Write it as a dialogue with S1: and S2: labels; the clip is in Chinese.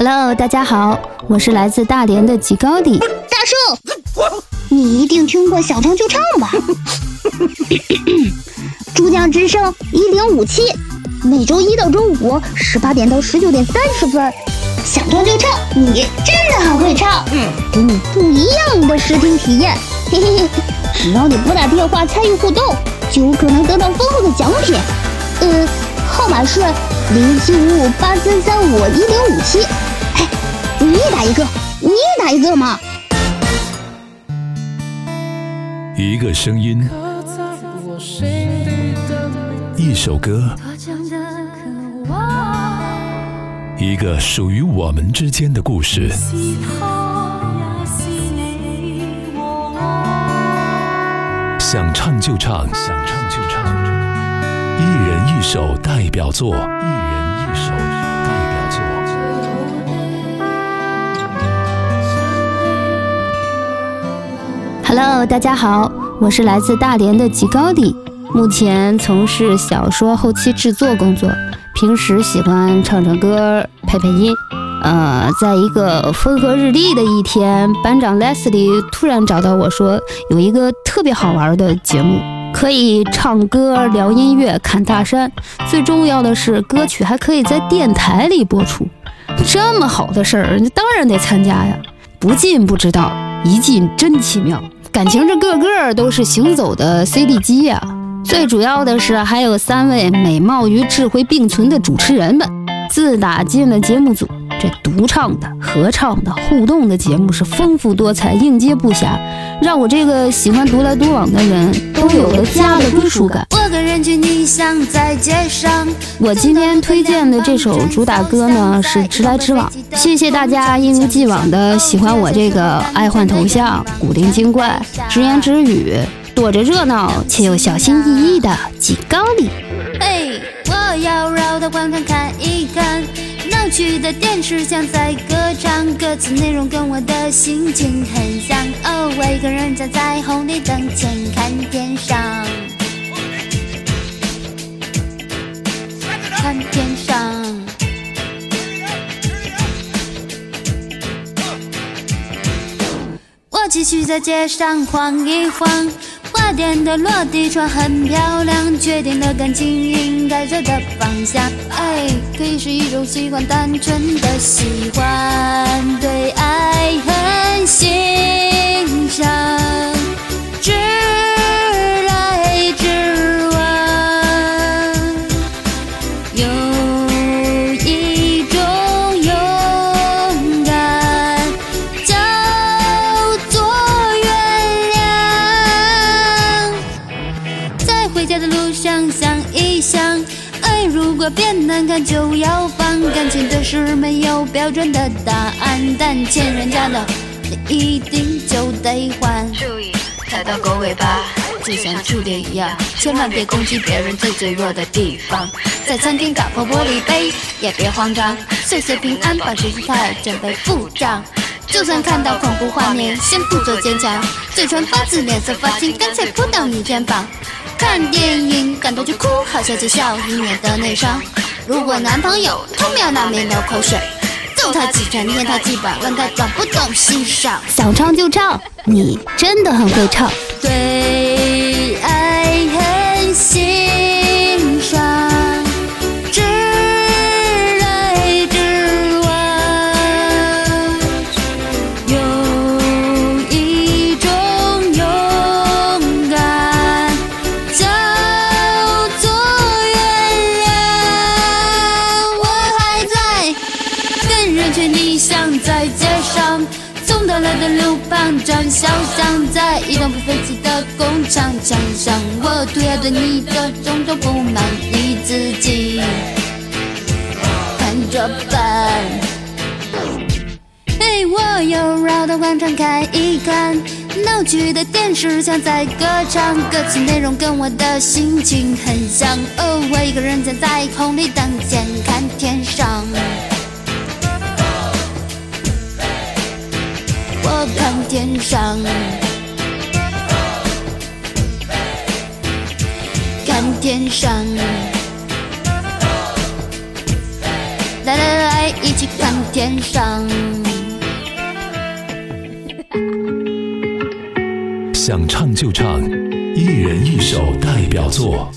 S1: Hello，大家好，我是来自大连的吉高迪。
S2: 大圣，你一定听过小唱就唱吧？珠江之声一零五七，每周一到周五十八点到十九点三十分，想唱就唱，你真的很会唱，给你不一样的视听体验。嘿嘿嘿，只要你拨打电话参与互动，就有可能得到丰厚的奖品。呃，号码是零七五五八三三五一零五七。哎，你也打一个，你也打一个嘛。
S3: 一个声音，一首歌，一个属于我们之间的故事。想唱就唱，想唱就唱，一人一首代表作，一人一首代表作。
S1: Hello，大家好，我是来自大连的吉高里，目前从事小说后期制作工作，平时喜欢唱唱歌、配配音。呃，在一个风和日丽的一天，班长 Leslie 突然找到我说，有一个特别好玩的节目，可以唱歌、聊音乐、看大山，最重要的是歌曲还可以在电台里播出。这么好的事儿，当然得参加呀！不进不知道，一进真奇妙。感情这个个都是行走的 CD 机呀、最主要的是还有三位美貌与智慧并存的主持人们。自打进了节目组，这独唱的、合唱的、互动的节目是丰富多彩、应接不暇，让我这个喜欢独来独往的人都有了家的归属感。
S4: 我跟人群逆向在街上，
S1: 我今天推荐的这首主打歌呢是《直来直往》，谢谢大家一如既往的喜欢我这个爱换头像、古灵精怪、直言直语、躲着热闹且又小心翼翼的几高里。
S4: 嘿，我要绕到广场看一看，闹区的电视像在歌唱，歌词内容跟我的心情很像。哦，我一个人站在红绿灯前看天上，看天上。我继续在街上晃一晃，花店的落地窗很漂亮，确定了感情应该走的方向。爱，可以是一种习惯，单纯的喜欢，对爱很心如果变难看就要放。感情的事没有标准的答案，但欠人家的你一定就得还。
S5: 注意踩到狗尾巴，
S4: 就像触电一样，千万别攻击别人最脆弱的地方。在餐厅打破玻璃杯，也别慌张，岁岁平安，保持姿态，准备付账。就算看到恐怖画面，先不做坚强，嘴唇发紫，脸色发青，干脆扑到你肩膀。看电影感动就哭，好笑就笑，以免得内伤。如果男朋友偷瞄那没流口水，揍他几拳，念他几板，问他懂不懂欣赏。
S1: 想唱就唱，你真的很会唱。
S4: 对的路旁张小巷，在一栋不废弃的工厂墙上，我涂鸦对你的种种不满，你自己看着办。嘿，我又绕到广场看一看，闹区的电视像在歌唱，歌词内容跟我的心情很像。哦，我一个人站在红绿灯前看天上。看天上，看天上，来来来，一起看天上。
S3: 想唱就唱，一人一首代表作。